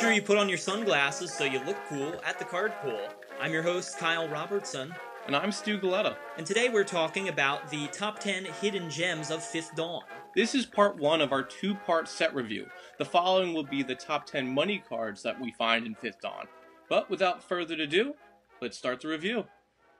sure you put on your sunglasses so you look cool at the card pool. I'm your host, Kyle Robertson, And I'm Stu Galetta. and today we're talking about the top 10 hidden gems of Fifth Dawn. This is part one of our two part set review. The following will be the top 10 money cards that we find in Fifth Dawn. But without further ado, let's start the review.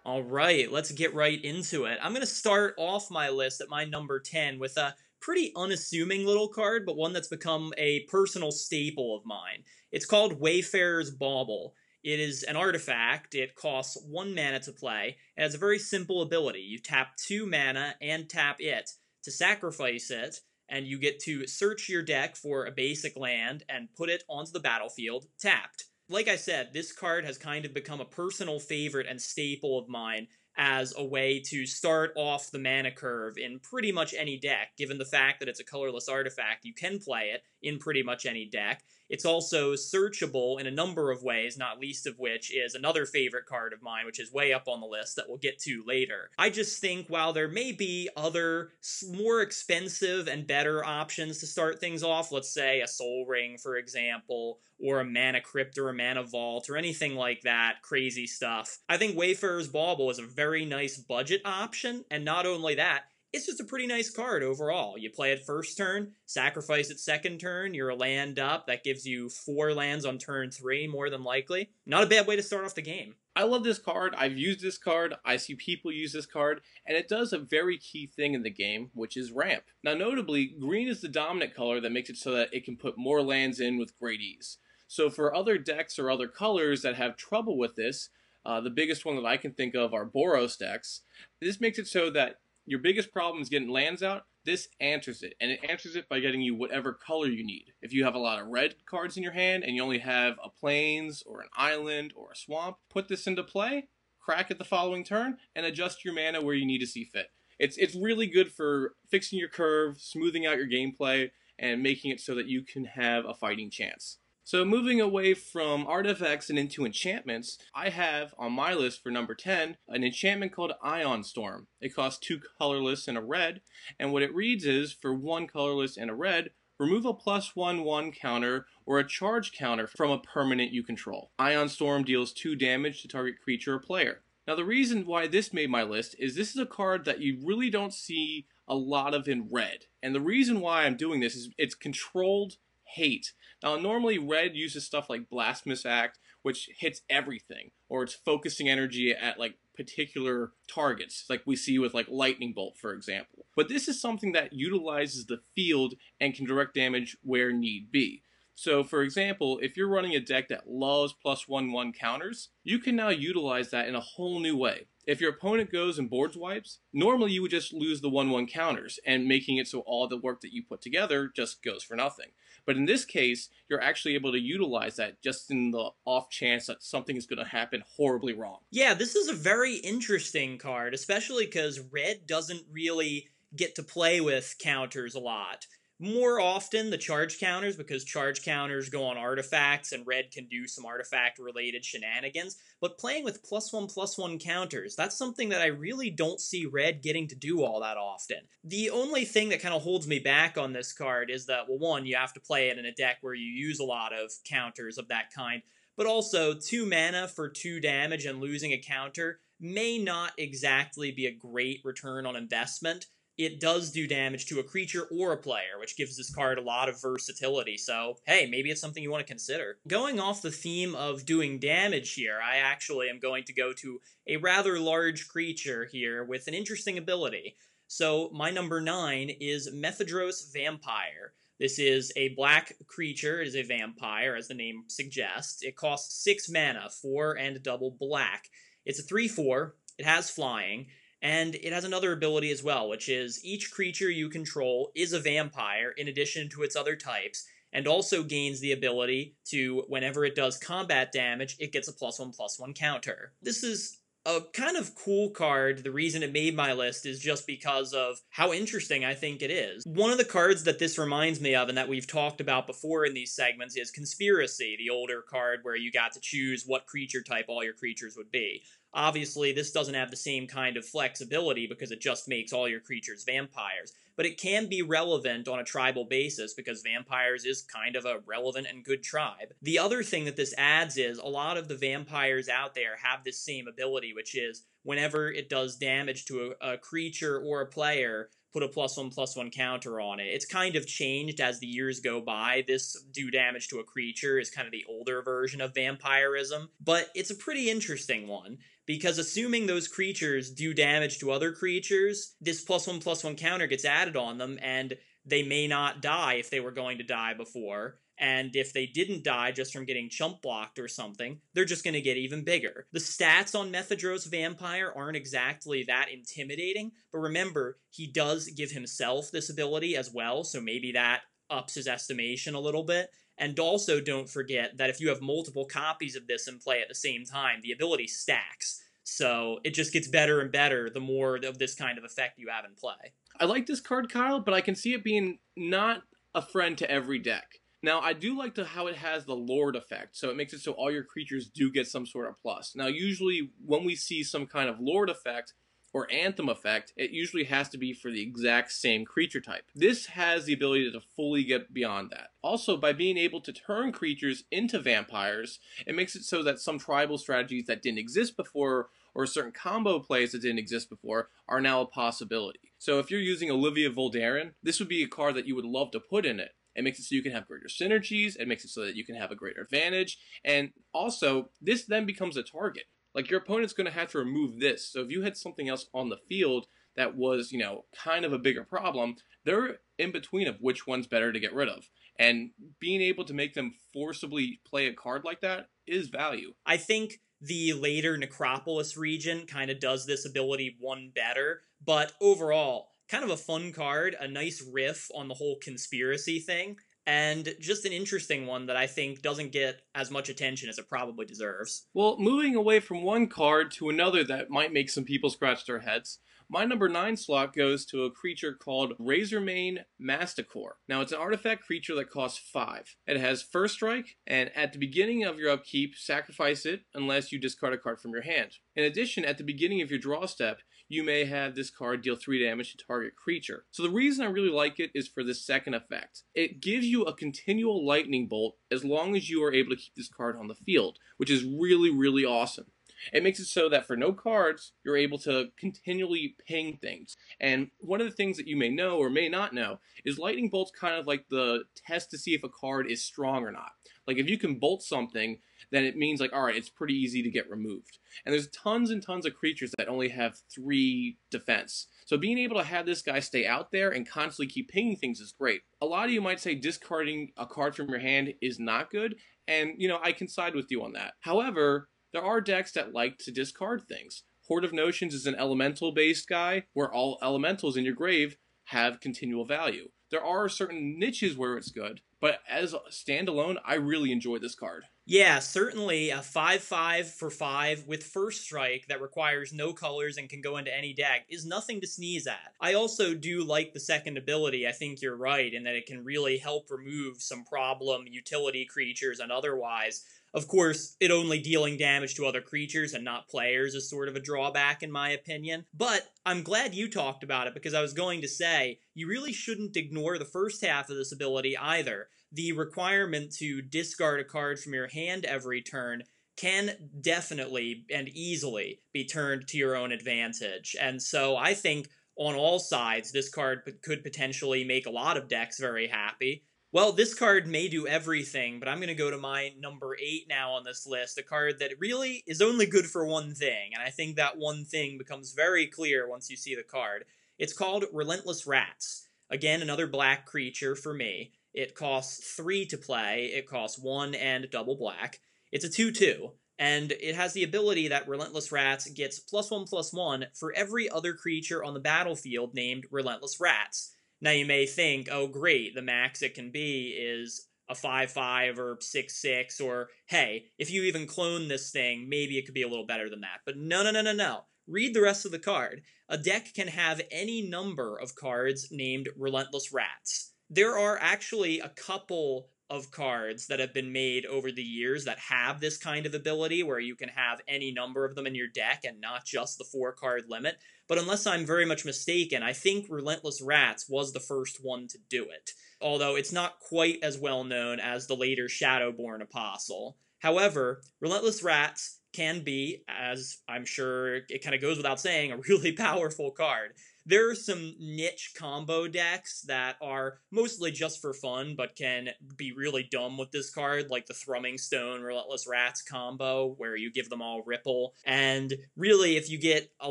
All right, let's get right into it. I'm going to start off my list at my number 10 with a pretty unassuming little card, but one that's become a personal staple of mine. It's called Wayfarer's Bauble. It is an artifact. It costs one mana to play. It has a very simple ability. You tap two mana and tap it to sacrifice it, and you get to search your deck for a basic land and put it onto the battlefield tapped. Like I said, this card has kind of become a personal favorite and staple of mine as a way to start off the mana curve in pretty much any deck, given the fact that it's a colorless artifact. You can play it in pretty much any deck. It's also searchable in a number of ways, not least of which is another favorite card of mine, which is way up on the list that we'll get to later. I just think while there may be other more expensive and better options to start things off, let's say a Sol Ring, for example, or a Mana Crypt or a Mana Vault or anything like that, crazy stuff, I think Wayfarer's Bauble is a very nice budget option, and not only that, it's just a pretty nice card overall. You play it first turn, sacrifice it second turn, you're a land up. That gives you four lands on turn three, more than likely. Not a bad way to start off the game. I love this card. I've used this card. I see people use this card, and it does a very key thing in the game, which is ramp. Now, notably, green is the dominant color that makes it so that it can put more lands in with great ease. So, for other decks or other colors that have trouble with this, uh, the biggest one that I can think of are Boros decks. This makes it so that your biggest problem is getting lands out. This answers it, and it answers it by getting you whatever color you need. If you have a lot of red cards in your hand and you only have a plains or an island or a swamp, put this into play, crack it the following turn, and adjust your mana where you need to see fit. It's it's really good for fixing your curve, smoothing out your gameplay, and making it so that you can have a fighting chance. So moving away from artifacts and into enchantments, I have on my list for number 10 an enchantment called Ion Storm. It costs two colorless and a red, and what it reads is for one colorless and a red, remove a plus one one counter or a charge counter from a permanent you control. Ion Storm deals two damage to target creature or player. Now the reason why this made my list is this is a card that you really don't see a lot of in red. And the reason why I'm doing this is it's controlled hate. Now, normally red uses stuff like Blasphemous Act, which hits everything, or it's focusing energy at like particular targets, like we see with like Lightning Bolt, for example. But this is something that utilizes the field and can direct damage where need be. So, for example, if you're running a deck that loves plus one one counters, you can now utilize that in a whole new way. If your opponent goes and boards wipes, normally you would just lose the 1 1 counters and making it so all the work that you put together just goes for nothing. But in this case, you're actually able to utilize that just in the off chance that something is going to happen horribly wrong. Yeah, this is a very interesting card, especially because red doesn't really get to play with counters a lot. More often, the charge counters, because charge counters go on artifacts and red can do some artifact related shenanigans. But playing with plus one plus one counters, that's something that I really don't see red getting to do all that often. The only thing that kind of holds me back on this card is that, well, one, you have to play it in a deck where you use a lot of counters of that kind but also two mana for two damage and losing a counter may not exactly be a great return on investment. It does do damage to a creature or a player, which gives this card a lot of versatility, so hey, maybe it's something you want to consider. Going off the theme of doing damage here, I actually am going to go to a rather large creature here with an interesting ability. So, my number nine is Mephidross Vampire. This is a black creature. It is a vampire, as the name suggests. It costs six mana, four and double black. It's a 3 4. It has flying. And it has another ability as well, which is each creature you control is a vampire in addition to its other types, and also gains the ability to, whenever it does combat damage, it gets a plus one plus one counter. This is a kind of cool card. The reason it made my list is just because of how interesting I think it is. One of the cards that this reminds me of and that we've talked about before in these segments is Conspiracy, the older card where you got to choose what creature type all your creatures would be. Obviously, this doesn't have the same kind of flexibility because it just makes all your creatures vampires, but it can be relevant on a tribal basis because vampires is kind of a relevant and good tribe. The other thing that this adds is a lot of the vampires out there have this same ability, which is whenever it does damage to a, a creature or a player, put a plus one plus one counter on it. It's kind of changed as the years go by. This do damage to a creature is kind of the older version of vampirism, but it's a pretty interesting one because assuming those creatures do damage to other creatures, this plus one plus one counter gets added on them and they may not die if they were going to die before. And if they didn't die just from getting chump blocked or something, they're just going to get even bigger. The stats on Mephidross Vampire aren't exactly that intimidating, but remember, he does give himself this ability as well, so maybe that ups his estimation a little bit. And also, don't forget that if you have multiple copies of this in play at the same time, the ability stacks. So it just gets better and better the more of this kind of effect you have in play. I like this card, Kyle, but I can see it being not a friend to every deck. Now, I do like the, how it has the Lord effect, so it makes it so all your creatures do get some sort of plus. Now, usually when we see some kind of Lord effect or Anthem effect, it usually has to be for the exact same creature type. This has the ability to fully get beyond that. Also, by being able to turn creatures into vampires, it makes it so that some tribal strategies that didn't exist before or certain combo plays that didn't exist before are now a possibility. So if you're using Olivia Voldaren, this would be a card that you would love to put in it. It makes it so you can have greater synergies. It makes it so that you can have a greater advantage. And also, this then becomes a target. Like your opponent's going to have to remove this. So if you had something else on the field that was, you know, kind of a bigger problem, they're in between of which one's better to get rid of. And being able to make them forcibly play a card like that is value. I think the later Necropolis Regent kind of does this ability one better, but overall, kind of a fun card, a nice riff on the whole conspiracy thing, and just an interesting one that I think doesn't get as much attention as it probably deserves. Well, moving away from one card to another that might make some people scratch their heads. My number 9 slot goes to a creature called Razormane Masticore. Now, it's an artifact creature that costs 5. It has First Strike, and at the beginning of your upkeep, sacrifice it unless you discard a card from your hand. In addition, at the beginning of your draw step, you may have this card deal 3 damage to target creature. So the reason I really like it is for this second effect. It gives you a continual lightning bolt as long as you are able to keep this card on the field, which is really, really awesome. It makes it so that for no cards, you're able to continually ping things. And one of the things that you may know or may not know is lightning bolts kind of like the test to see if a card is strong or not. Like if you can bolt something, then it means like, all right, it's pretty easy to get removed. And there's tons and tons of creatures that only have three defense. So being able to have this guy stay out there and constantly keep pinging things is great. A lot of you might say discarding a card from your hand is not good, and you know, I can side with you on that. However, there are decks that like to discard things. Horde of Notions is an elemental based guy where all elementals in your grave have continual value. There are certain niches where it's good, but as a standalone, I really enjoy this card. Yeah, certainly a 5 5 for 5 with First Strike that requires no colors and can go into any deck is nothing to sneeze at. I also do like the second ability. I think you're right in that it can really help remove some problem utility creatures and otherwise. Of course, it only dealing damage to other creatures and not players is sort of a drawback in my opinion. But I'm glad you talked about it because I was going to say, you really shouldn't ignore the first half of this ability either the requirement to discard a card from your hand every turn can definitely and easily be turned to your own advantage. And so I think on all sides, this card could potentially make a lot of decks very happy. Well, this card may do everything, but I'm going to go to my number 8 now on this list, a card that really is only good for one thing, and I think that one thing becomes very clear once you see the card. It's called Relentless Rats. Again, another black creature for me. It costs three to play. It costs one and double black. It's a 2 2, and it has the ability that Relentless Rats gets plus one plus one for every other creature on the battlefield named Relentless Rats. Now you may think, oh great, the max it can be is a 5 5 or 6 6, or hey, if you even clone this thing, maybe it could be a little better than that. But no, no, no, no, no. Read the rest of the card. A deck can have any number of cards named Relentless Rats there are actually a couple of cards that have been made over the years that have this kind of ability where you can have any number of them in your deck and not just the four card limit. But unless I'm very much mistaken, I think Relentless Rats was the first one to do it, although it's not quite as well known as the later Shadowborn Apostle. However, Relentless Rats can be, as I'm sure it kind of goes without saying, a really powerful card. There are some niche combo decks that are mostly just for fun, but can be really dumb with this card, like the Thrumming Stone Relentless Rats combo, where you give them all Ripple. And really, if you get a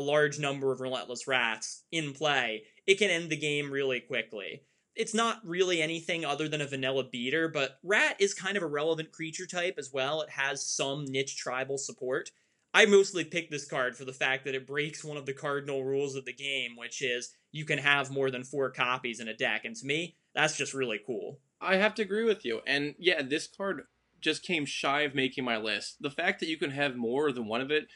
large number of Relentless Rats in play, it can end the game really quickly it's not really anything other than a vanilla beater, but rat is kind of a relevant creature type as well. It has some niche tribal support. I mostly picked this card for the fact that it breaks one of the cardinal rules of the game, which is you can have more than four copies in a deck. And to me, that's just really cool. I have to agree with you. And yeah, this card just came shy of making my list. The fact that you can have more than one of it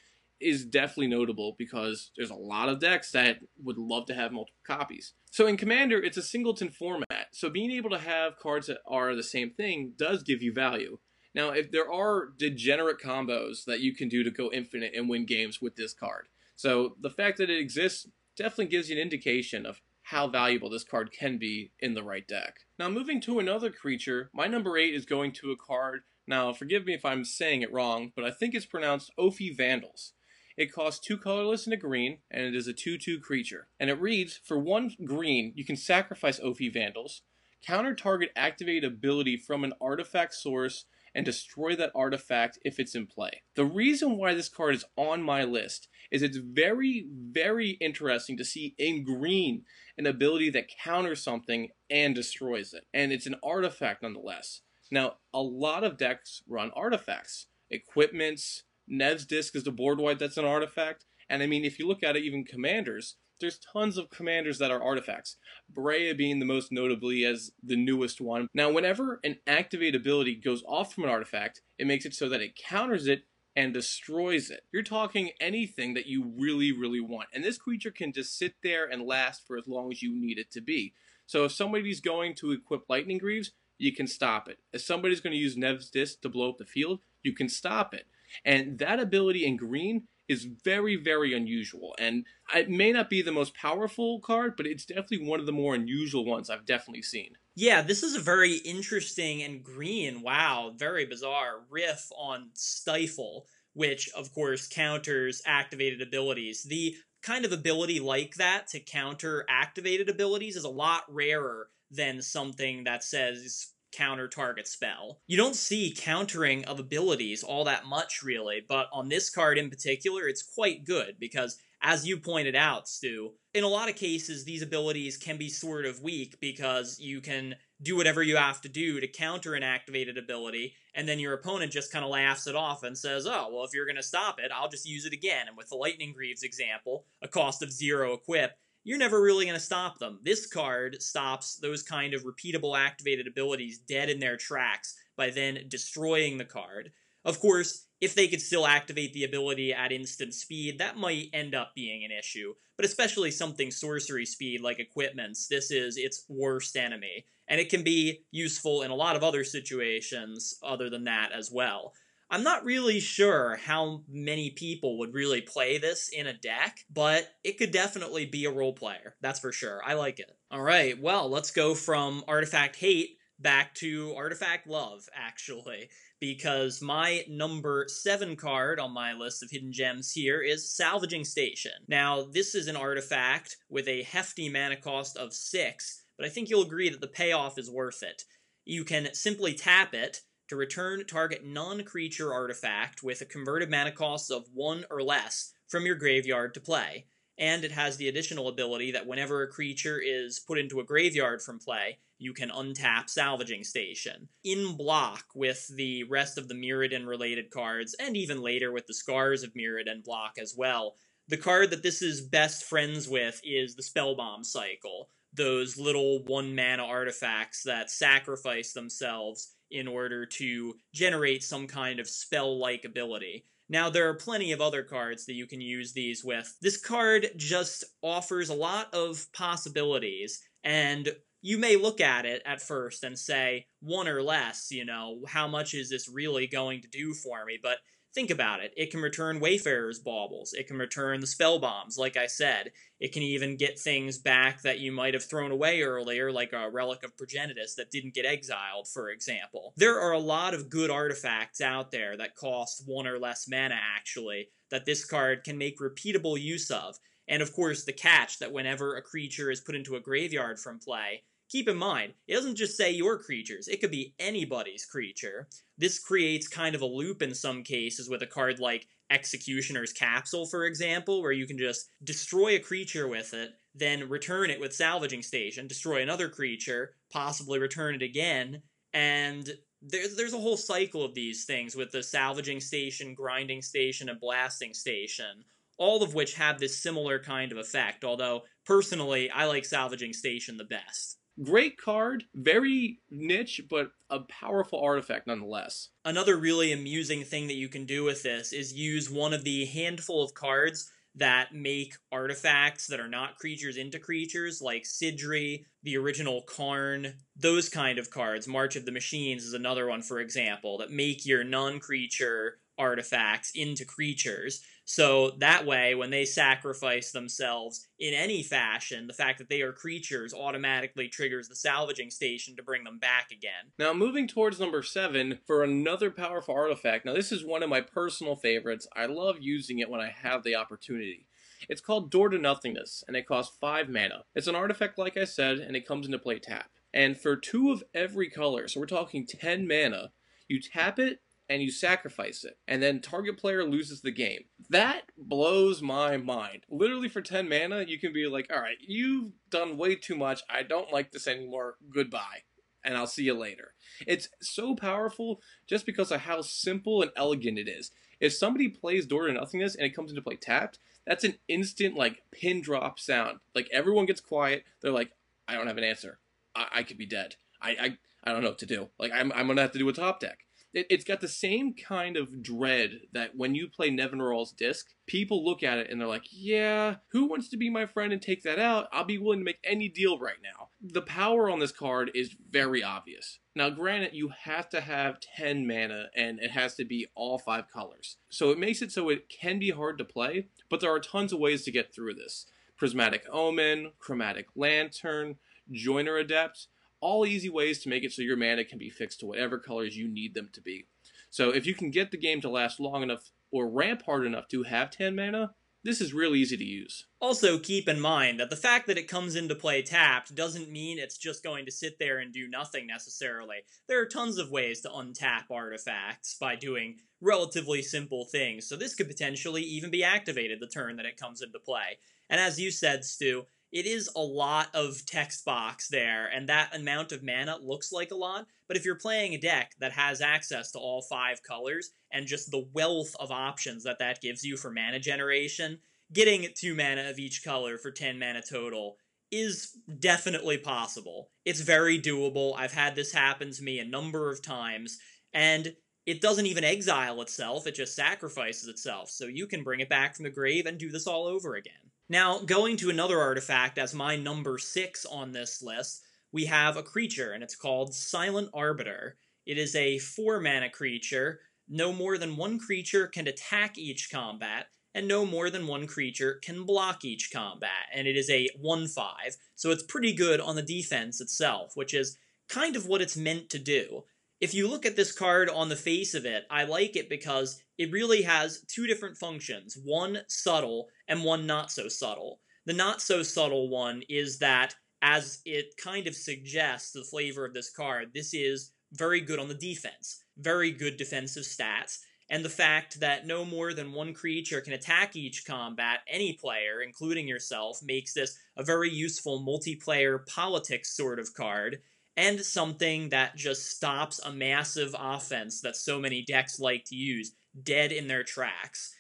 is definitely notable because there's a lot of decks that would love to have multiple copies. So in Commander, it's a singleton format, so being able to have cards that are the same thing does give you value. Now, if there are degenerate combos that you can do to go infinite and win games with this card. So the fact that it exists definitely gives you an indication of how valuable this card can be in the right deck. Now, moving to another creature, my number 8 is going to a card. Now, forgive me if I'm saying it wrong, but I think it's pronounced Ofi Vandals. It costs two colorless and a green, and it is a 2 2 creature. And it reads For one green, you can sacrifice Ofi Vandals, counter target activate ability from an artifact source and destroy that artifact if it's in play. The reason why this card is on my list is it's very, very interesting to see in green an ability that counters something and destroys it. And it's an artifact nonetheless. Now, a lot of decks run artifacts. Equipments, Nev's Disc is the board wipe that's an artifact. And I mean, if you look at it, even commanders, there's tons of commanders that are artifacts. Breya being the most notably as the newest one. Now, whenever an activate ability goes off from an artifact, it makes it so that it counters it and destroys it. You're talking anything that you really, really want. And this creature can just sit there and last for as long as you need it to be. So if somebody's going to equip Lightning Greaves, you can stop it. If somebody's going to use Nev's Disc to blow up the field, you can stop it. And that ability in green is very, very unusual. And it may not be the most powerful card, but it's definitely one of the more unusual ones I've definitely seen. Yeah, this is a very interesting and green, wow, very bizarre riff on Stifle, which of course counters activated abilities. The kind of ability like that to counter activated abilities is a lot rarer than something that says counter target spell. You don't see countering of abilities all that much, really, but on this card in particular, it's quite good because, as you pointed out, Stu, in a lot of cases, these abilities can be sort of weak because you can do whatever you have to do to counter an activated ability, and then your opponent just kind of laughs it off and says, oh, well, if you're going to stop it, I'll just use it again. And with the Lightning Greaves example, a cost of zero equip, you're never really going to stop them. This card stops those kind of repeatable activated abilities dead in their tracks by then destroying the card. Of course, if they could still activate the ability at instant speed, that might end up being an issue, but especially something sorcery speed like equipments, this is its worst enemy, and it can be useful in a lot of other situations other than that as well. I'm not really sure how many people would really play this in a deck, but it could definitely be a role player. That's for sure. I like it. All right, well, let's go from Artifact Hate back to Artifact Love, actually, because my number seven card on my list of hidden gems here is Salvaging Station. Now, this is an artifact with a hefty mana cost of six, but I think you'll agree that the payoff is worth it. You can simply tap it to return target non-creature artifact with a converted mana cost of 1 or less from your graveyard to play. And it has the additional ability that whenever a creature is put into a graveyard from play, you can untap Salvaging Station. In block with the rest of the Mirrodin related cards, and even later with the Scars of Mirrodin block as well, the card that this is best friends with is the Spellbomb Cycle. Those little one mana artifacts that sacrifice themselves in order to generate some kind of spell-like ability. Now, there are plenty of other cards that you can use these with. This card just offers a lot of possibilities, and you may look at it at first and say, one or less, you know, how much is this really going to do for me? But think about it. It can return Wayfarer's baubles. It can return the spell bombs, like I said. It can even get things back that you might have thrown away earlier, like a Relic of Progenitus that didn't get exiled, for example. There are a lot of good artifacts out there that cost one or less mana, actually, that this card can make repeatable use of. And of course, the catch that whenever a creature is put into a graveyard from play, keep in mind, it doesn't just say your creatures, it could be anybody's creature. This creates kind of a loop in some cases with a card like Executioner's Capsule, for example, where you can just destroy a creature with it, then return it with Salvaging Station, destroy another creature, possibly return it again, and there's there's a whole cycle of these things with the salvaging station, grinding station, and blasting station, all of which have this similar kind of effect. Although personally, I like salvaging station the best. Great card, very niche, but a powerful artifact nonetheless. Another really amusing thing that you can do with this is use one of the handful of cards that make artifacts that are not creatures into creatures, like Sydri, the original Karn, those kind of cards. March of the Machines is another one, for example, that make your non creature artifacts into creatures. So that way, when they sacrifice themselves in any fashion, the fact that they are creatures automatically triggers the salvaging station to bring them back again. Now, moving towards number seven for another powerful artifact. Now, this is one of my personal favorites. I love using it when I have the opportunity. It's called Door to Nothingness, and it costs 5 mana. It's an artifact, like I said, and it comes into play tap. And for two of every color, so we're talking 10 mana, you tap it and you sacrifice it, and then target player loses the game. That blows my mind. Literally, for 10 mana, you can be like, alright, you've done way too much. I don't like this anymore. Goodbye. And I'll see you later. It's so powerful just because of how simple and elegant it is. If somebody plays Door to Nothingness and it comes into play tapped, that's an instant, like, pin drop sound. Like, everyone gets quiet. They're like, I don't have an answer. I, I could be dead. I, I, I don't know what to do. Like, I'm, I'm going to have to do a top deck it, has got the same kind of dread that when you play Nevinyrral's disc, people look at it and they're like, yeah, who wants to be my friend and take that out? I'll be willing to make any deal right now. The power on this card is very obvious. Now, granted, you have to have 10 mana and it has to be all five colors. So it makes it so it can be hard to play, but there are tons of ways to get through this. Prismatic Omen, Chromatic Lantern, Joiner Adept, all easy ways to make it so your mana can be fixed to whatever colors you need them to be. So if you can get the game to last long enough or ramp hard enough to have 10 mana, this is real easy to use. Also, keep in mind that the fact that it comes into play tapped doesn't mean it's just going to sit there and do nothing necessarily. There are tons of ways to untap artifacts by doing relatively simple things, so this could potentially even be activated the turn that it comes into play. And as you said, Stu, it is a lot of text box there, and that amount of mana looks like a lot. But if you're playing a deck that has access to all five colors and just the wealth of options that that gives you for mana generation, getting two mana of each color for 10 mana total is definitely possible. It's very doable. I've had this happen to me a number of times, and it doesn't even exile itself, it just sacrifices itself. So you can bring it back from the grave and do this all over again. Now, going to another artifact as my number six on this list, we have a creature, and it's called Silent Arbiter. It is a four mana creature. No more than one creature can attack each combat, and no more than one creature can block each combat. And it is a 1 5, so it's pretty good on the defense itself, which is kind of what it's meant to do. If you look at this card on the face of it, I like it because it really has two different functions one subtle and one not so subtle. The not so subtle one is that, as it kind of suggests the flavor of this card, this is very good on the defense, very good defensive stats, and the fact that no more than one creature can attack each combat, any player, including yourself, makes this a very useful multiplayer politics sort of card and something that just stops a massive offense that so many decks like to use dead in their tracks.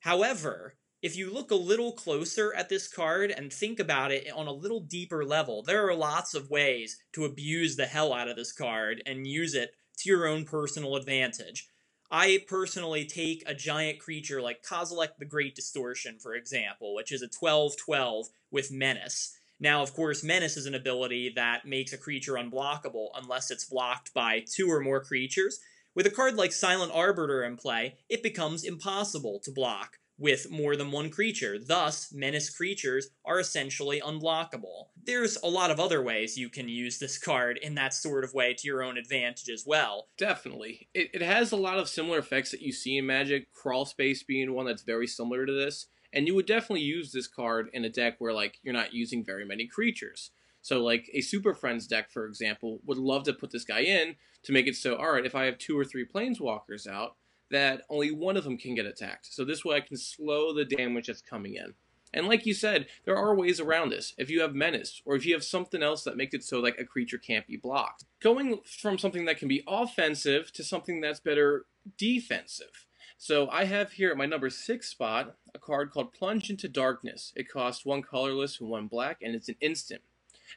However, if you look a little closer at this card and think about it on a little deeper level, there are lots of ways to abuse the hell out of this card and use it to your own personal advantage. I personally take a giant creature like Kozilek the Great Distortion, for example, which is a 12 12 with Menace Now, of course, Menace is an ability that makes a creature unblockable unless it's blocked by two or more creatures. With a card like Silent Arbiter in play, it becomes impossible to block with more than one creature. Thus, Menace creatures are essentially unblockable. There's a lot of other ways you can use this card in that sort of way to your own advantage as well. Definitely. It, it has a lot of similar effects that you see in Magic, Crawl Space being one that's very similar to this. And you would definitely use this card in a deck where like you're not using very many creatures. So like a Super Friends deck, for example, would love to put this guy in to make it so, alright, if I have two or three planeswalkers out, that only one of them can get attacked. So this way I can slow the damage that's coming in. And like you said, there are ways around this. If you have Menace, or if you have something else that makes it so like a creature can't be blocked. Going from something that can be offensive to something that's better defensive. So I have here at my number six spot a card called Plunge into Darkness. It costs one colorless and one black, and it's an instant.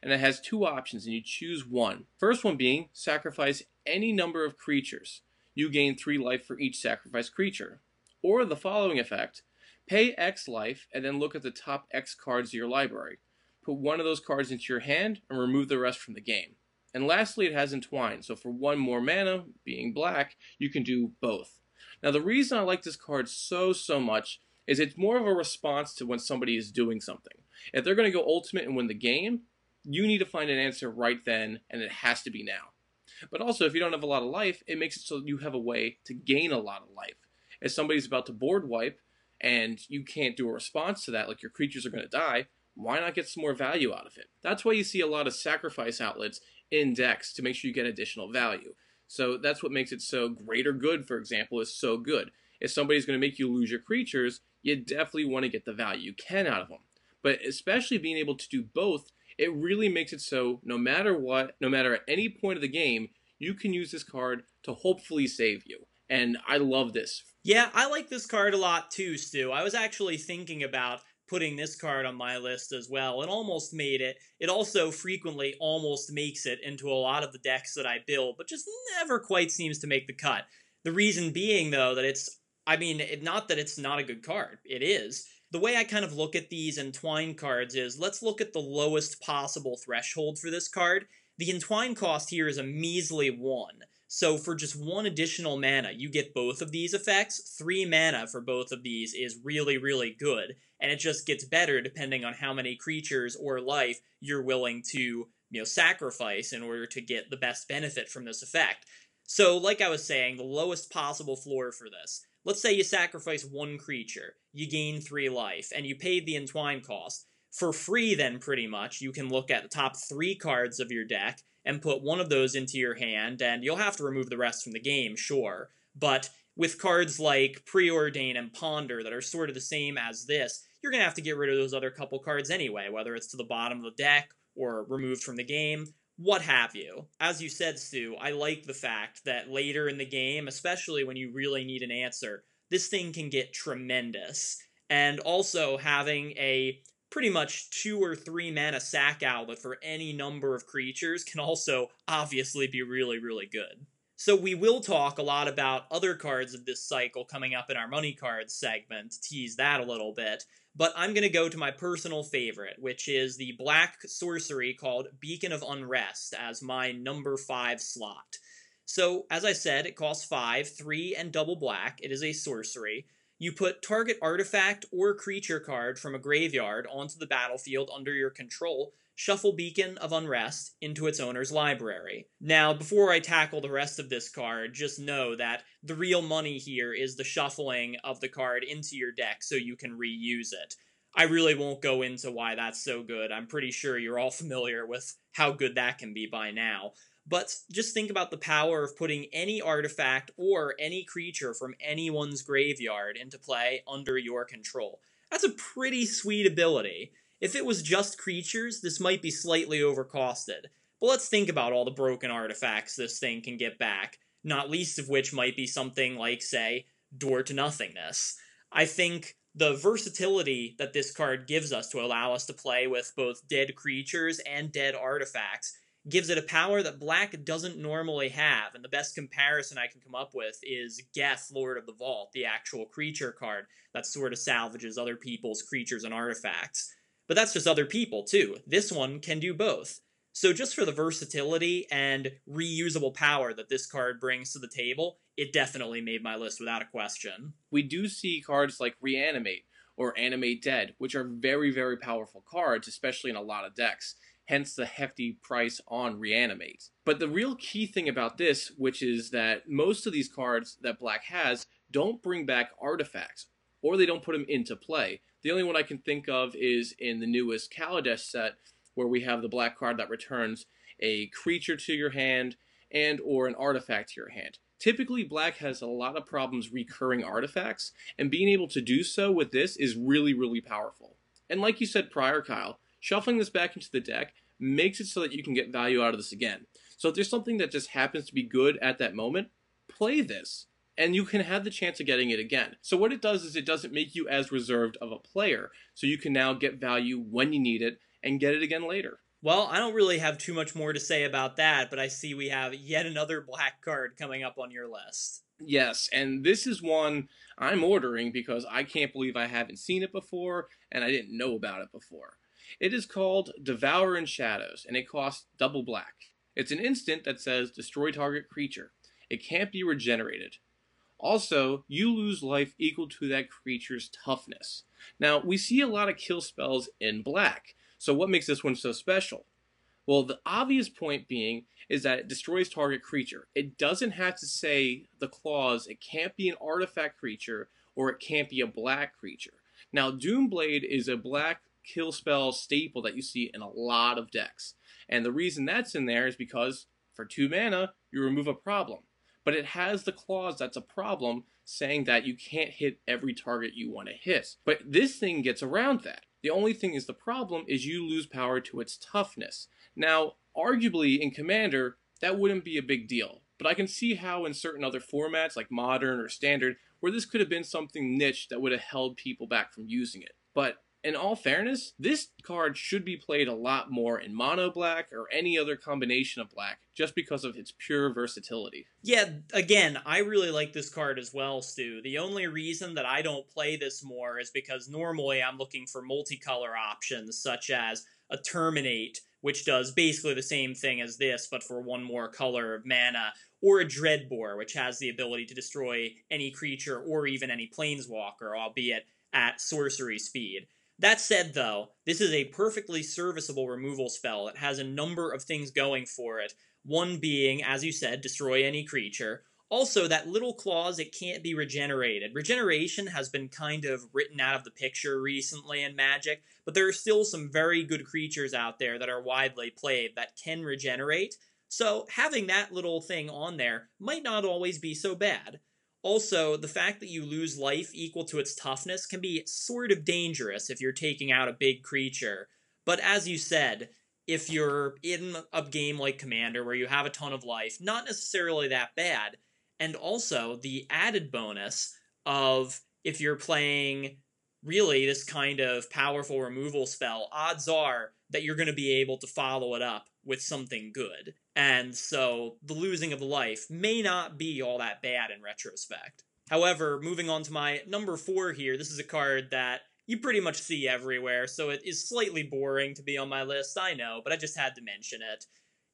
And it has two options, and you choose one. First one being sacrifice any number of creatures. You gain three life for each sacrificed creature. Or the following effect pay X life, and then look at the top X cards of your library. Put one of those cards into your hand, and remove the rest from the game. And lastly, it has Entwine, so for one more mana, being black, you can do both. Now, the reason I like this card so, so much is it's more of a response to when somebody is doing something. If they're going to go ultimate and win the game, you need to find an answer right then, and it has to be now. But also, if you don't have a lot of life, it makes it so you have a way to gain a lot of life. If somebody's about to board wipe and you can't do a response to that, like your creatures are going to die, why not get some more value out of it? That's why you see a lot of sacrifice outlets in decks to make sure you get additional value. So that's what makes it so greater good, for example, is so good. If somebody's going to make you lose your creatures, you definitely want to get the value you can out of them. But especially being able to do both, it really makes it so no matter what, no matter at any point of the game, you can use this card to hopefully save you. And I love this. Yeah, I like this card a lot too, Stu. I was actually thinking about putting this card on my list as well. It almost made it. It also frequently almost makes it into a lot of the decks that I build, but just never quite seems to make the cut. The reason being, though, that it's, I mean, it, not that it's not a good card. It is. The way I kind of look at these Entwine cards is let's look at the lowest possible threshold for this card. The Entwine cost here is a measly 1. So for just one additional mana, you get both of these effects. Three mana for both of these is really, really good, and it just gets better depending on how many creatures or life you're willing to, you know, sacrifice in order to get the best benefit from this effect. So, like I was saying, the lowest possible floor for this. Let's say you sacrifice one creature, you gain three life, and you paid the entwine cost. For free, then, pretty much, you can look at the top three cards of your deck and put one of those into your hand, and you'll have to remove the rest from the game, sure. But with cards like Preordain and Ponder that are sort of the same as this, you're going to have to get rid of those other couple cards anyway, whether it's to the bottom of the deck or removed from the game, what have you. As you said, Stu, I like the fact that later in the game, especially when you really need an answer, this thing can get tremendous. And also having a pretty much two or three mana sack outlet for any number of creatures can also obviously be really, really good. So we will talk a lot about other cards of this cycle coming up in our money cards segment, tease that a little bit, but I'm going to go to my personal favorite, which is the black sorcery called Beacon of Unrest as my number 5 slot. So, as I said, it costs 5, 3, and double black. It is a sorcery. You put target artifact or creature card from a graveyard onto the battlefield under your control, shuffle Beacon of Unrest into its owner's library. Now, before I tackle the rest of this card, just know that the real money here is the shuffling of the card into your deck so you can reuse it. I really won't go into why that's so good. I'm pretty sure you're all familiar with how good that can be by now. But just think about the power of putting any artifact or any creature from anyone's graveyard into play under your control. That's a pretty sweet ability. If it was just creatures, this might be slightly overcosted. But let's think about all the broken artifacts this thing can get back, not least of which might be something like, say, Door to Nothingness. I think the versatility that this card gives us to allow us to play with both dead creatures and dead artifacts gives it a power that black doesn't normally have. And the best comparison I can come up with is Geth, Lord of the Vault, the actual creature card that sort of salvages other people's creatures and artifacts. But that's just other people too. This one can do both. So just for the versatility and reusable power that this card brings to the table, it definitely made my list without a question. We do see cards like Reanimate or Animate Dead, which are very, very powerful cards, especially in a lot of decks hence the hefty price on Reanimate. But the real key thing about this, which is that most of these cards that Black has don't bring back artifacts, or they don't put them into play. The only one I can think of is in the newest Kaladesh set, where we have the black card that returns a creature to your hand and or an artifact to your hand. Typically, black has a lot of problems recurring artifacts, and being able to do so with this is really, really powerful. And like you said prior, Kyle, Shuffling this back into the deck makes it so that you can get value out of this again. So if there's something that just happens to be good at that moment, play this. And you can have the chance of getting it again. So what it does is it doesn't make you as reserved of a player. So you can now get value when you need it and get it again later. Well, I don't really have too much more to say about that, but I see we have yet another black card coming up on your list. Yes, and this is one I'm ordering because I can't believe I haven't seen it before and I didn't know about it before. It is called Devour in Shadows, and it costs double black. It's an instant that says destroy target creature. It can't be regenerated. Also, you lose life equal to that creature's toughness. Now, we see a lot of kill spells in black, so what makes this one so special? Well, the obvious point being is that it destroys target creature. It doesn't have to say the clause, it can't be an artifact creature or it can't be a black creature. Now, Doomblade is a black kill spell staple that you see in a lot of decks. And the reason that's in there is because for two mana, you remove a problem. But it has the clause that's a problem saying that you can't hit every target you want to hit. But this thing gets around that. The only thing is the problem is you lose power to its toughness. Now, arguably in Commander, that wouldn't be a big deal. But I can see how in certain other formats like Modern or Standard, where this could have been something niche that would have held people back from using it. But in all fairness, this card should be played a lot more in mono black or any other combination of black just because of its pure versatility. Yeah, again, I really like this card as well, Stu. The only reason that I don't play this more is because normally I'm looking for multicolor options such as a Terminate, which does basically the same thing as this, but for one more color of mana, or a Dreadbore, which has the ability to destroy any creature or even any planeswalker, albeit at sorcery speed. That said, though, this is a perfectly serviceable removal spell. It has a number of things going for it. One being, as you said, destroy any creature. Also, that little clause, it can't be regenerated. Regeneration has been kind of written out of the picture recently in Magic, but there are still some very good creatures out there that are widely played that can regenerate. So, having that little thing on there might not always be so bad. Also, the fact that you lose life equal to its toughness can be sort of dangerous if you're taking out a big creature. But as you said, if you're in a game like Commander where you have a ton of life, not necessarily that bad. And also, the added bonus of if you're playing really this kind of powerful removal spell, odds are that you're going to be able to follow it up with something good. And so the losing of life may not be all that bad in retrospect. However, moving on to my number four here, this is a card that you pretty much see everywhere, so it is slightly boring to be on my list, I know, but I just had to mention it.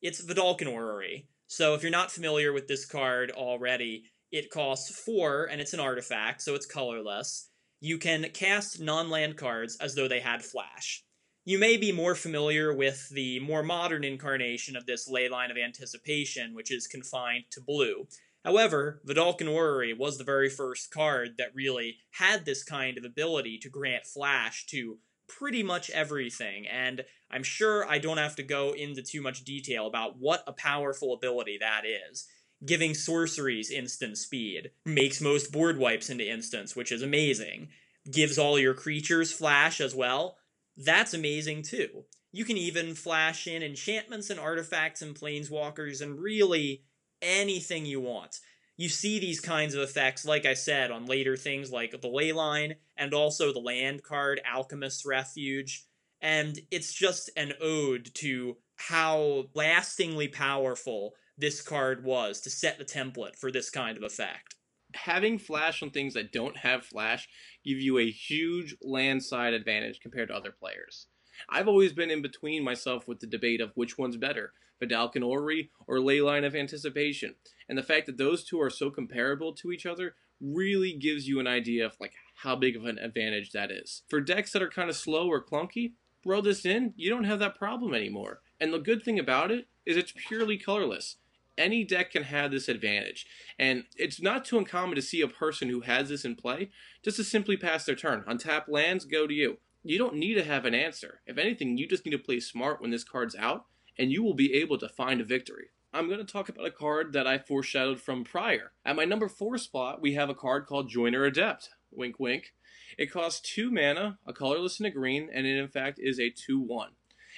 It's Vedalken Orrery. So if you're not familiar with this card already, it costs four, and it's an artifact, so it's colorless. You can cast non-land cards as though they had flash. You may be more familiar with the more modern incarnation of this ley line of anticipation, which is confined to blue. However, Vedalken Orrery was the very first card that really had this kind of ability to grant flash to pretty much everything, and I'm sure I don't have to go into too much detail about what a powerful ability that is. Giving sorceries instant speed, makes most board wipes into instants, which is amazing. Gives all your creatures flash as well, that's amazing too. You can even flash in enchantments and artifacts and planeswalkers and really anything you want. You see these kinds of effects, like I said, on later things like the Leyline and also the land card Alchemist's Refuge. And it's just an ode to how lastingly powerful this card was to set the template for this kind of effect having flash on things that don't have flash give you a huge land side advantage compared to other players. I've always been in between myself with the debate of which one's better, Vedalken Orrery or Leyline of Anticipation. And the fact that those two are so comparable to each other really gives you an idea of like how big of an advantage that is. For decks that are kind of slow or clunky, throw this in, you don't have that problem anymore. And the good thing about it is it's purely colorless. Any deck can have this advantage. And it's not too uncommon to see a person who has this in play just to simply pass their turn. Untap lands, go to you. You don't need to have an answer. If anything, you just need to play smart when this card's out, and you will be able to find a victory. I'm going to talk about a card that I foreshadowed from prior. At my number 4 spot, we have a card called Joiner Adept. Wink wink. It costs 2 mana, a colorless and a green, and it in fact is a 2 1.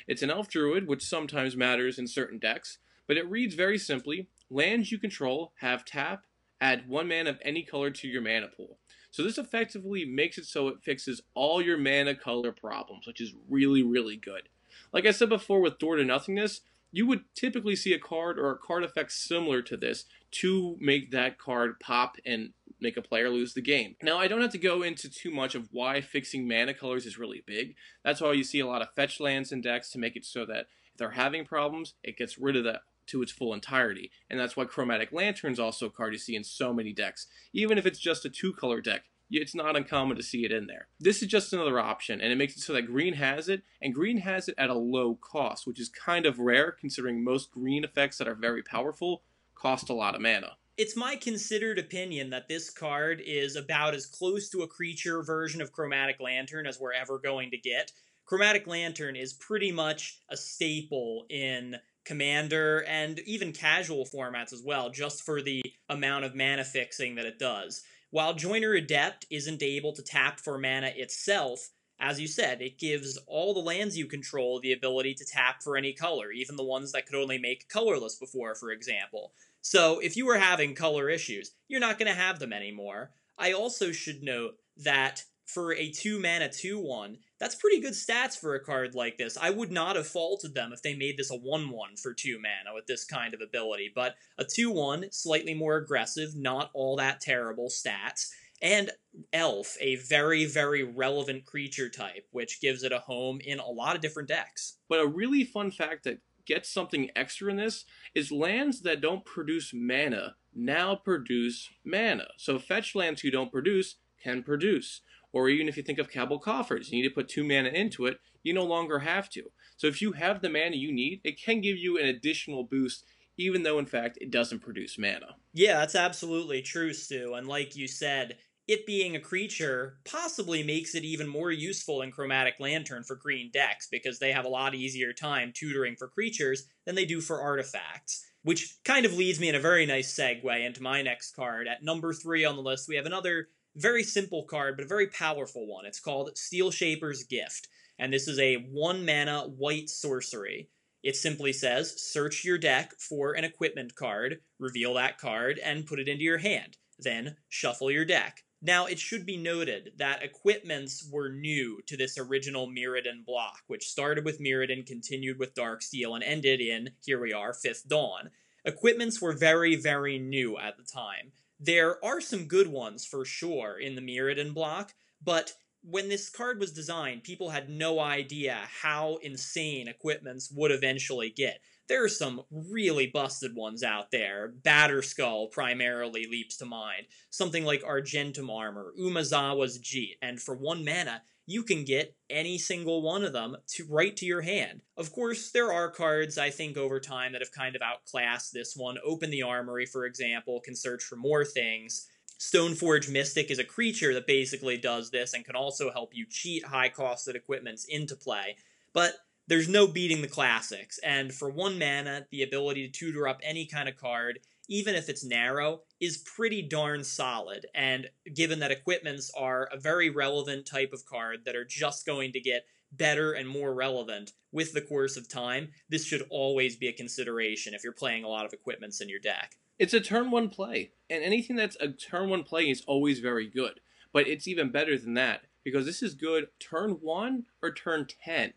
It's an elf druid, which sometimes matters in certain decks, but it reads very simply lands you control have tap, add one mana of any color to your mana pool. So this effectively makes it so it fixes all your mana color problems, which is really, really good. Like I said before with Door to Nothingness, you would typically see a card or a card effect similar to this to make that card pop and make a player lose the game. Now, I don't have to go into too much of why fixing mana colors is really big. That's why you see a lot of fetch lands in decks to make it so that if they're having problems, it gets rid of that to its full entirety. And that's why Chromatic Lantern's also a card you see in so many decks. Even if it's just a two color deck, it's not uncommon to see it in there. This is just another option, and it makes it so that green has it, and green has it at a low cost, which is kind of rare considering most green effects that are very powerful cost a lot of mana. It's my considered opinion that this card is about as close to a creature version of Chromatic Lantern as we're ever going to get. Chromatic Lantern is pretty much a staple in Commander and even casual formats as well, just for the amount of mana fixing that it does. While Joiner Adept isn't able to tap for mana itself, as you said, it gives all the lands you control the ability to tap for any color, even the ones that could only make colorless before, for example. So if you were having color issues, you're not going to have them anymore. I also should note that for a 2 mana 2 1, that's pretty good stats for a card like this. I would not have faulted them if they made this a 1 1 for 2 mana with this kind of ability, but a 2 1, slightly more aggressive, not all that terrible stats. And Elf, a very, very relevant creature type, which gives it a home in a lot of different decks. But a really fun fact that gets something extra in this is lands that don't produce mana now produce mana. So fetch lands who don't produce can produce. Or even if you think of Cabal Coffers, you need to put two mana into it, you no longer have to. So if you have the mana you need, it can give you an additional boost, even though in fact it doesn't produce mana. Yeah, that's absolutely true, Stu. And like you said, it being a creature possibly makes it even more useful in Chromatic Lantern for green decks because they have a lot easier time tutoring for creatures than they do for artifacts. Which kind of leads me in a very nice segue into my next card. At number three on the list, we have another very simple card, but a very powerful one. It's called Steelshaper's Gift, and this is a one mana white sorcery. It simply says search your deck for an equipment card, reveal that card, and put it into your hand. Then shuffle your deck. Now, it should be noted that equipments were new to this original Mirrodin block, which started with Mirrodin, continued with Darksteel, and ended in, here we are, Fifth Dawn. Equipments were very, very new at the time. There are some good ones for sure in the Mirrodin block, but when this card was designed, people had no idea how insane equipments would eventually get. There are some really busted ones out there. Batterskull primarily leaps to mind. Something like Argentum Armor, Umezawa's Jitte, and for one mana, you can get any single one of them to right to your hand. Of course, there are cards I think over time that have kind of outclassed this one. Open the Armory, for example, can search for more things. Stoneforge Mystic is a creature that basically does this and can also help you cheat high costed equipments into play. But there's no beating the classics, and for one mana, the ability to tutor up any kind of card even if it's narrow, is pretty darn solid. And given that equipments are a very relevant type of card that are just going to get better and more relevant with the course of time, this should always be a consideration if you're playing a lot of equipments in your deck. It's a turn one play, and anything that's a turn one play is always very good. But it's even better than that because this is good turn one or turn 10.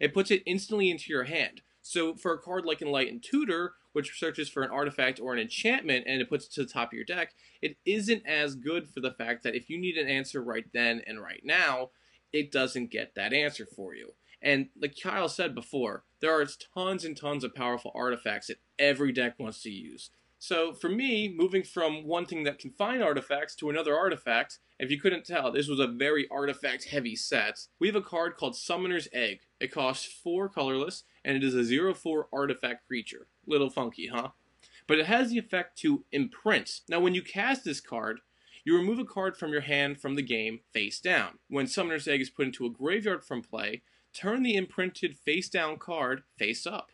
It puts it instantly into your hand. So for a card like Enlightened Tutor, which searches for an artifact or an enchantment and it puts it to the top of your deck, it isn't as good for the fact that if you need an answer right then and right now, it doesn't get that answer for you. And like Kyle said before, there are tons and tons of powerful artifacts that every deck wants to use. So for me, moving from one thing that can find artifacts to another artifact, if you couldn't tell, this was a very artifact heavy set. We have a card called Summoner's Egg. It costs 4 colorless, and it is a 0-4 artifact creature. Little funky, huh? But it has the effect to imprint. Now when you cast this card, you remove a card from your hand from the game face down. When Summoner's Egg is put into a graveyard from play, turn the imprinted face down card face up.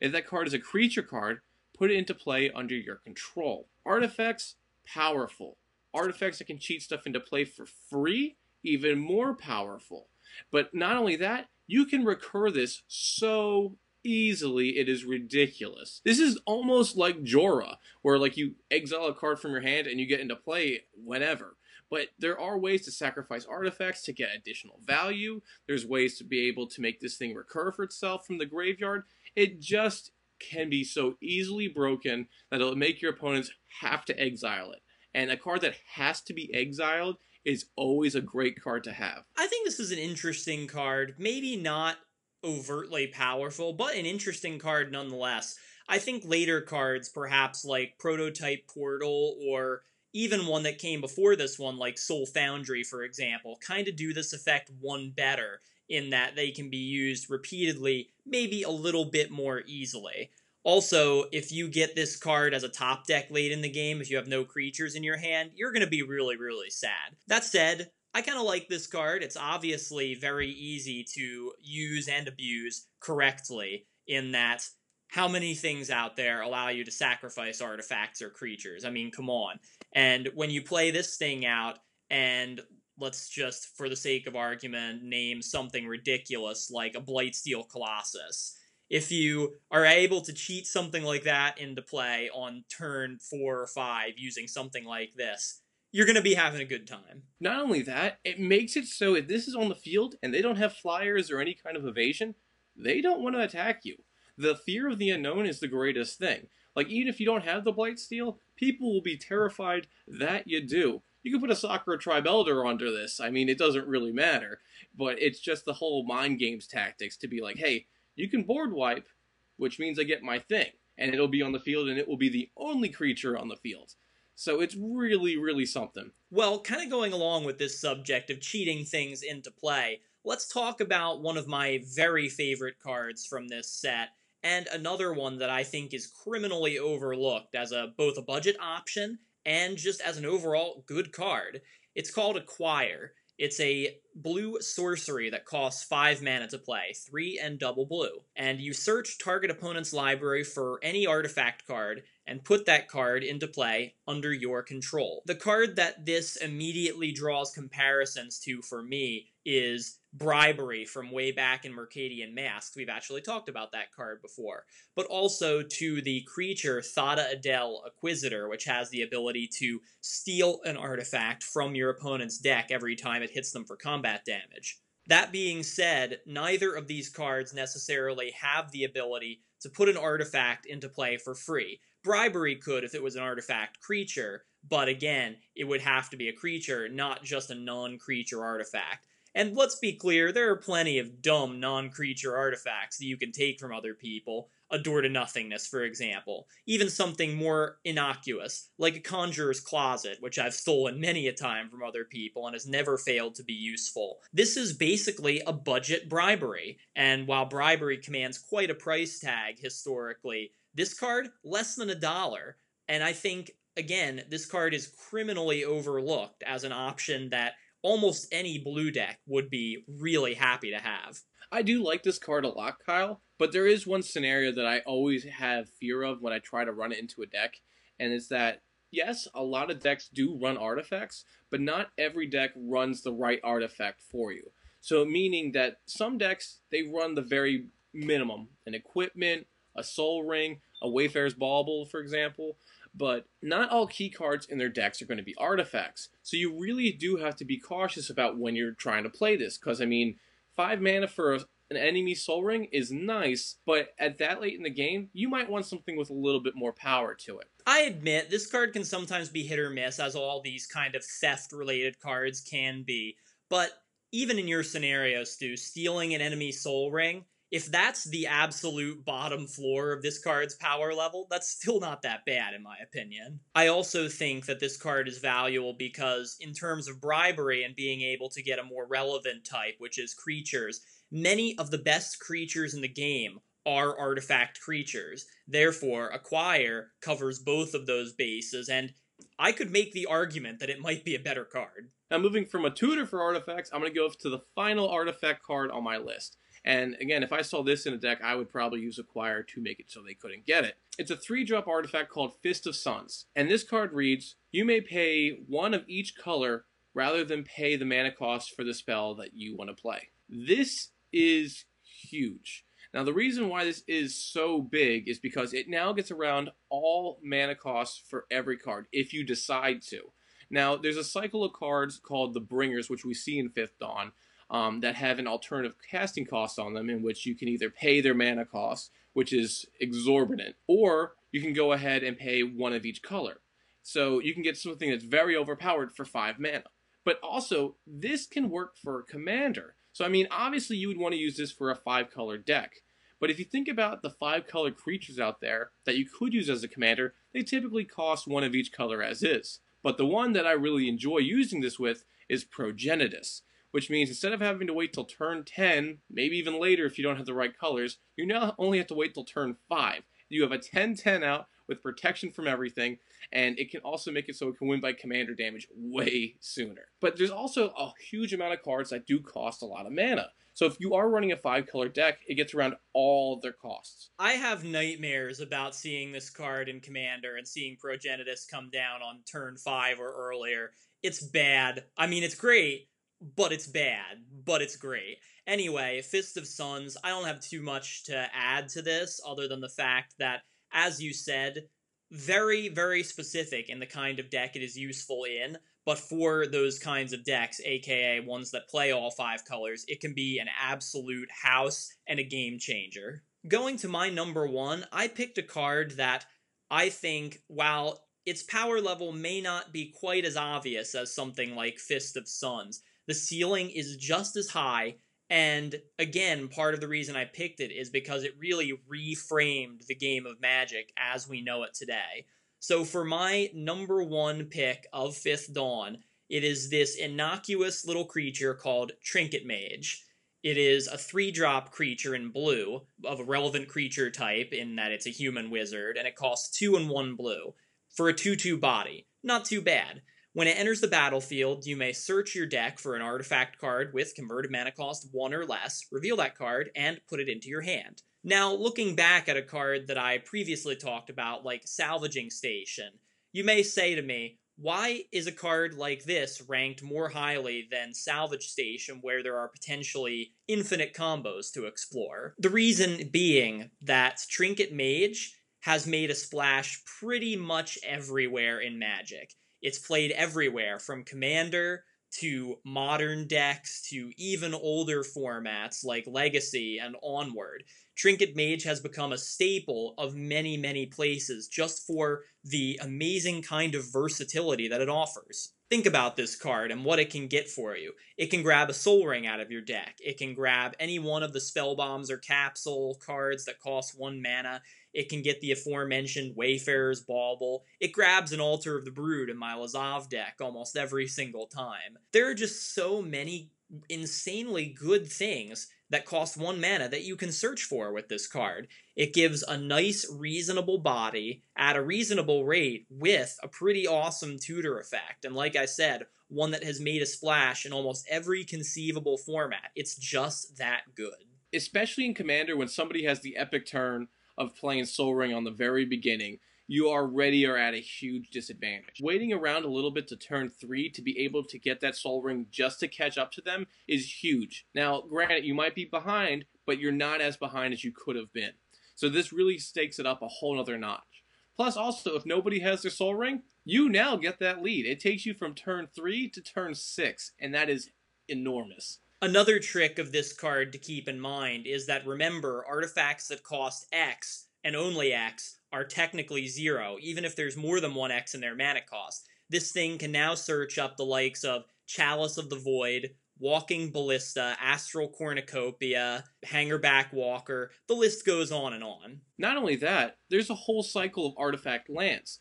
If that card is a creature card, put it into play under your control. Artifacts, powerful. Artifacts that can cheat stuff into play for free, even more powerful. But not only that, you can recur this so easily it is ridiculous. This is almost like Jhoira, where like you exile a card from your hand and you get into play whenever. But there are ways to sacrifice artifacts to get additional value. There's ways to be able to make this thing recur for itself from the graveyard. It just can be so easily broken that it'll make your opponents have to exile it. And a card that has to be exiled is always a great card to have. I think this is an interesting card. Maybe not overtly powerful, but an interesting card nonetheless. I think later cards, perhaps like Prototype Portal or even one that came before this one, like Soul Foundry, for example, kind of do this effect one better in that they can be used repeatedly, maybe a little bit more easily. Also, if you get this card as a top deck late in the game, if you have no creatures in your hand, you're going to be really, really sad. That said, I kind of like this card. It's obviously very easy to use and abuse correctly in that how many things out there allow you to sacrifice artifacts or creatures? I mean, come on. And when you play this thing out and let's just, for the sake of argument, name something ridiculous like a Blightsteel Colossus. If you are able to cheat something like that into play on turn four or five using something like this, you're going to be having a good time. Not only that, it makes it so if this is on the field and they don't have flyers or any kind of evasion, they don't want to attack you. The fear of the unknown is the greatest thing. Like, even if you don't have the Blightsteel, people will be terrified that you do. You can put a Sakura Tribe Elder onto this. I mean, it doesn't really matter. But it's just the whole mind games tactics to be like, hey, you can board wipe, which means I get my thing. And it'll be on the field, and it will be the only creature on the field. So it's really, really something. Well, kind of going along with this subject of cheating things into play, let's talk about one of my very favorite cards from this set, and another one that I think is criminally overlooked as a both a budget option and just as an overall good card. It's called Acquire. It's a blue sorcery that costs 5 mana to play, 3 and double blue. And you search target opponent's library for any artifact card and put that card into play under your control. The card that this immediately draws comparisons to for me is bribery from way back in Mercadian Masques. We've actually talked about that card before. But also to the creature Thada Adel Acquisitor, which has the ability to steal an artifact from your opponent's deck every time it hits them for combat damage. That being said, neither of these cards necessarily have the ability to put an artifact into play for free. Bribery could if it was an artifact creature, but again, it would have to be a creature, not just a non creature artifact. And let's be clear, there are plenty of dumb non creature artifacts that you can take from other people. A door to nothingness, for example. Even something more innocuous, like a conjurer's closet, which I've stolen many a time from other people and has never failed to be useful. This is basically a budget bribery, and while bribery commands quite a price tag historically, this card, less than a dollar. And I think, again, this card is criminally overlooked as an option that almost any blue deck would be really happy to have. I do like this card a lot, Kyle, but there is one scenario that I always have fear of when I try to run it into a deck, and it's that yes, a lot of decks do run artifacts, but not every deck runs the right artifact for you. So meaning that some decks they run the very minimum, an equipment, a Sol Ring, a Wayfarer's Bauble, for example, but not all key cards in their decks are going to be artifacts. So you really do have to be cautious about when you're trying to play this, because I mean, five mana for a, an enemy Sol Ring is nice, but at that late in the game, you might want something with a little bit more power to it. I admit, this card can sometimes be hit or miss, as all these kind of theft related cards can be, but even in your scenario, Stu, stealing an enemy Sol Ring, if that's the absolute bottom floor of this card's power level, that's still not that bad, in my opinion. I also think that this card is valuable because, in terms of bribery and being able to get a more relevant type, which is creatures, many of the best creatures in the game are artifact creatures. Therefore, Acquire covers both of those bases, and I could make the argument that it might be a better card. Now, moving from a tutor for artifacts, I'm going to go to the final artifact card on my list. And again, if I saw this in a deck, I would probably use Acquire to make it so they couldn't get it. It's a three drop artifact called Fist of Suns. And this card reads You may pay one of each color rather than pay the mana cost for the spell that you want to play. This is huge. Now, the reason why this is so big is because it now gets around all mana costs for every card if you decide to. Now, there's a cycle of cards called the Bringers, which we see in Fifth Dawn, um, that have an alternative casting cost on them, in which you can either pay their mana cost, which is exorbitant, or you can go ahead and pay one of each color. So you can get something that's very overpowered for five mana. But also, this can work for a Commander. So, I mean, obviously, you would want to use this for a five color deck. But if you think about the five color creatures out there that you could use as a commander, they typically cost one of each color as is. But the one that I really enjoy using this with is Progenitus, which means instead of having to wait till turn 10, maybe even later if you don't have the right colors, you now only have to wait till turn 5. You have a 10 10 out with protection from everything, and it can also make it so it can win by commander damage way sooner. But there's also a huge amount of cards that do cost a lot of mana. So if you are running a five color deck, it gets around all their costs. I have nightmares about seeing this card in Commander and seeing Progenitus come down on turn five or earlier. It's bad. I mean, it's great, but it's bad, but it's great. Anyway, Fist of Suns, I don't have too much to add to this other than the fact that, as you said, very, very specific in the kind of deck it is useful in, but for those kinds of decks, aka ones that play all five colors, it can be an absolute house and a game changer. Going to my number one, I picked a card that I think, while its power level may not be quite as obvious as something like Fist of Suns, the ceiling is just as high, and again, part of the reason I picked it is because it really reframed the game of Magic as we know it today. So for my number one pick of Fifth Dawn, it is this innocuous little creature called Trinket Mage. It is a three drop creature in blue, of a relevant creature type, in that it's a human wizard, and it costs two and one blue for a 2 2 body. Not too bad. When it enters the battlefield, you may search your deck for an artifact card with converted mana cost 1 or less, reveal that card, and put it into your hand. Now, looking back at a card that I previously talked about, like Salvaging Station, you may say to me, why is a card like this ranked more highly than Salvage Station, where there are potentially infinite combos to explore? The reason being that Trinket Mage has made a splash pretty much everywhere in Magic. It's played everywhere, from Commander to modern decks to even older formats like Legacy and onward. Trinket Mage has become a staple of many, many places just for the amazing kind of versatility that it offers. Think about this card and what it can get for you. It can grab a Sol Ring out of your deck. It can grab any one of the Spell Bombs or Capsule cards that cost one mana. It can get the aforementioned Wayfarer's Bauble. It grabs an Altar of the Brood in my Lazav deck almost every single time. There are just so many insanely good things that cost one mana that you can search for with this card. It gives a nice, reasonable body at a reasonable rate with a pretty awesome tutor effect. And like I said, one that has made a splash in almost every conceivable format. It's just that good. Especially in Commander when somebody has the epic turn of playing Sol Ring on the very beginning, you already are at a huge disadvantage. Waiting around a little bit to turn three to be able to get that Sol Ring just to catch up to them is huge. Now, granted, you might be behind, but you're not as behind as you could have been. So this really stakes it up a whole other notch. Plus, also, if nobody has their Sol Ring, you now get that lead. It takes you from turn three to turn six, and that is enormous. Another trick of this card to keep in mind is that remember, artifacts that cost X and only X are technically zero, even if there's more than one X in their mana cost. This thing can now search up the likes of Chalice of the Void, Walking Ballista, Astral Cornucopia, Hangerback Walker. The list goes on and on. Not only that, there's a whole cycle of artifact lands.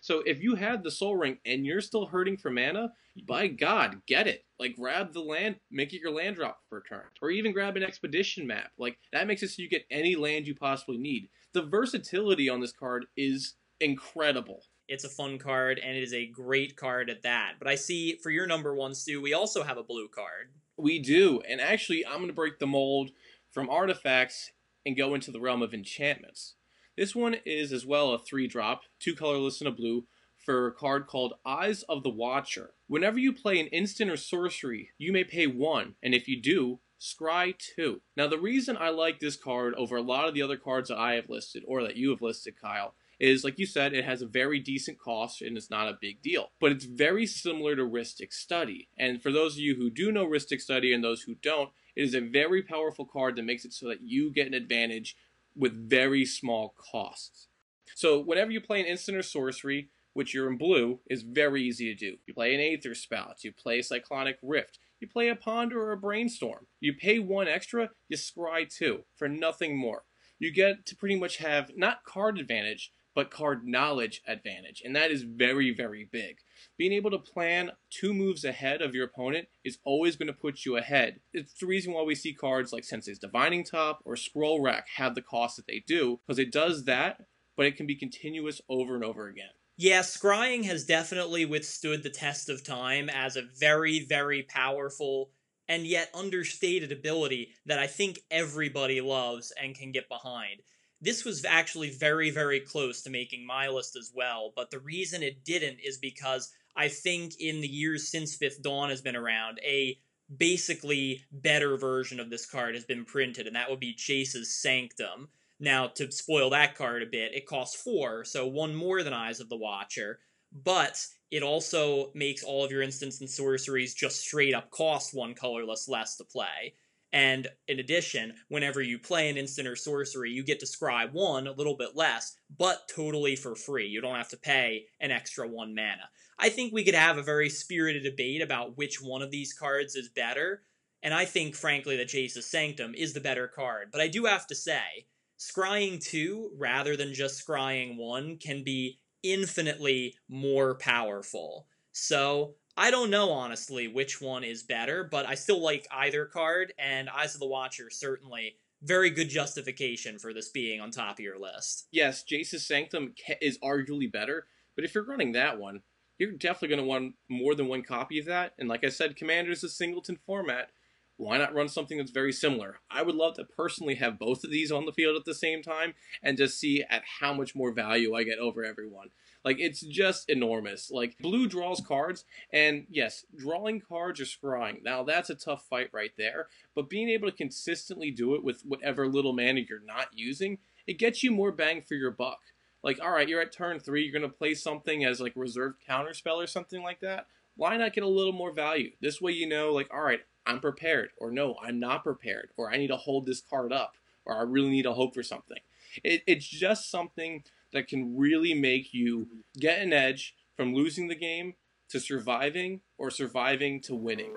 So if you have the Sol Ring and you're still hurting for mana, by God, get it. Like grab the land, make it your land drop per turn, or even grab an expedition map. Like that makes it so you get any land you possibly need. The versatility on this card is incredible. It's a fun card, and it is a great card at that. But I see for your number one, Stu, we also have a blue card. We do, and actually, I'm going to break the mold from artifacts and go into the realm of enchantments. This one is as well a three drop, two colorless and a blue, for a card called Eyes of the Watcher. Whenever you play an instant or sorcery, you may pay one, and if you do, scry two. Now, the reason I like this card over a lot of the other cards that I have listed, or that you have listed, Kyle, is like you said, it has a very decent cost and it's not a big deal. But it's very similar to Rhystic Study. And for those of you who do know Rhystic Study and those who don't, it is a very powerful card that makes it so that you get an advantage with very small costs. So whenever you play an instant or sorcery, which you're in blue, is very easy to do. You play an Aether Spout, you play Cyclonic Rift, you play a Ponder or a Brainstorm. You pay one extra, you scry two, for nothing more. You get to pretty much have not card advantage, but card knowledge advantage, and that is very, very big. Being able to plan two moves ahead of your opponent is always going to put you ahead. It's the reason why we see cards like Sensei's Divining Top or Scroll Rack have the cost that they do, because it does that, but it can be continuous over and over again. Yeah, scrying has definitely withstood the test of time as a very, very powerful and yet understated ability that I think everybody loves and can get behind. This was actually very, very close to making my list as well, but the reason it didn't is because I think in the years since Fifth Dawn has been around, a basically better version of this card has been printed, and that would be Jace's Sanctum. Now, to spoil that card a bit, it costs four, so one more than Eyes of the Watcher, but it also makes all of your instants and sorceries just straight up cost one colorless less to play. And in addition, whenever you play an instant or sorcery, you get to scry one, a little bit less, but totally for free. You don't have to pay an extra one mana. I think we could have a very spirited debate about which one of these cards is better, and I think, frankly, that Jace's Sanctum is the better card. But I do have to say, scrying two rather than just scrying one can be infinitely more powerful. So I don't know honestly which one is better, but I still like either card, and Eyes of the Watcher certainly very good justification for this being on top of your list. Yes, Jace's Sanctum is arguably better, but if you're running that one, you're definitely going to want more than one copy of that. And like I said, Commander is a singleton format. Why not run something that's very similar? I would love to personally have both of these on the field at the same time and just see at how much more value I get over everyone. Like it's just enormous. Like blue draws cards, and yes, drawing cards or scrying. Now that's a tough fight right there. But being able to consistently do it with whatever little mana you're not using, it gets you more bang for your buck. Like, all right, you're at turn three, you're gonna play something as like reserved counterspell or something like that. Why not get a little more value? This way you know, like, all right, I'm prepared, or no, I'm not prepared, or I need to hold this card up, or I really need to hope for something. It, it's just something that can really make you get an edge from losing the game to surviving or surviving to winning.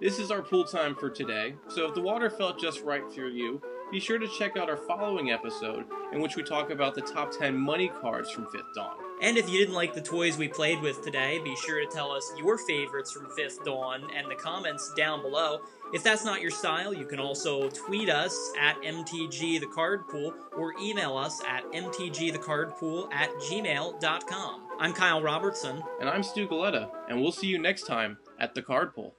This is our pool time for today, so if the water felt just right for you, be sure to check out our following episode in which we talk about the top 10 money cards from Fifth Dawn. And if you didn't like the toys we played with today, be sure to tell us your favorites from Fifth Dawn and the comments down below. If that's not your style, you can also tweet us at mtgthecardpool or email us at mtgthecardpool at gmail.com. I'm Kyle Robertson. And I'm Stu Galetta, and we'll see you next time at the Card Pool.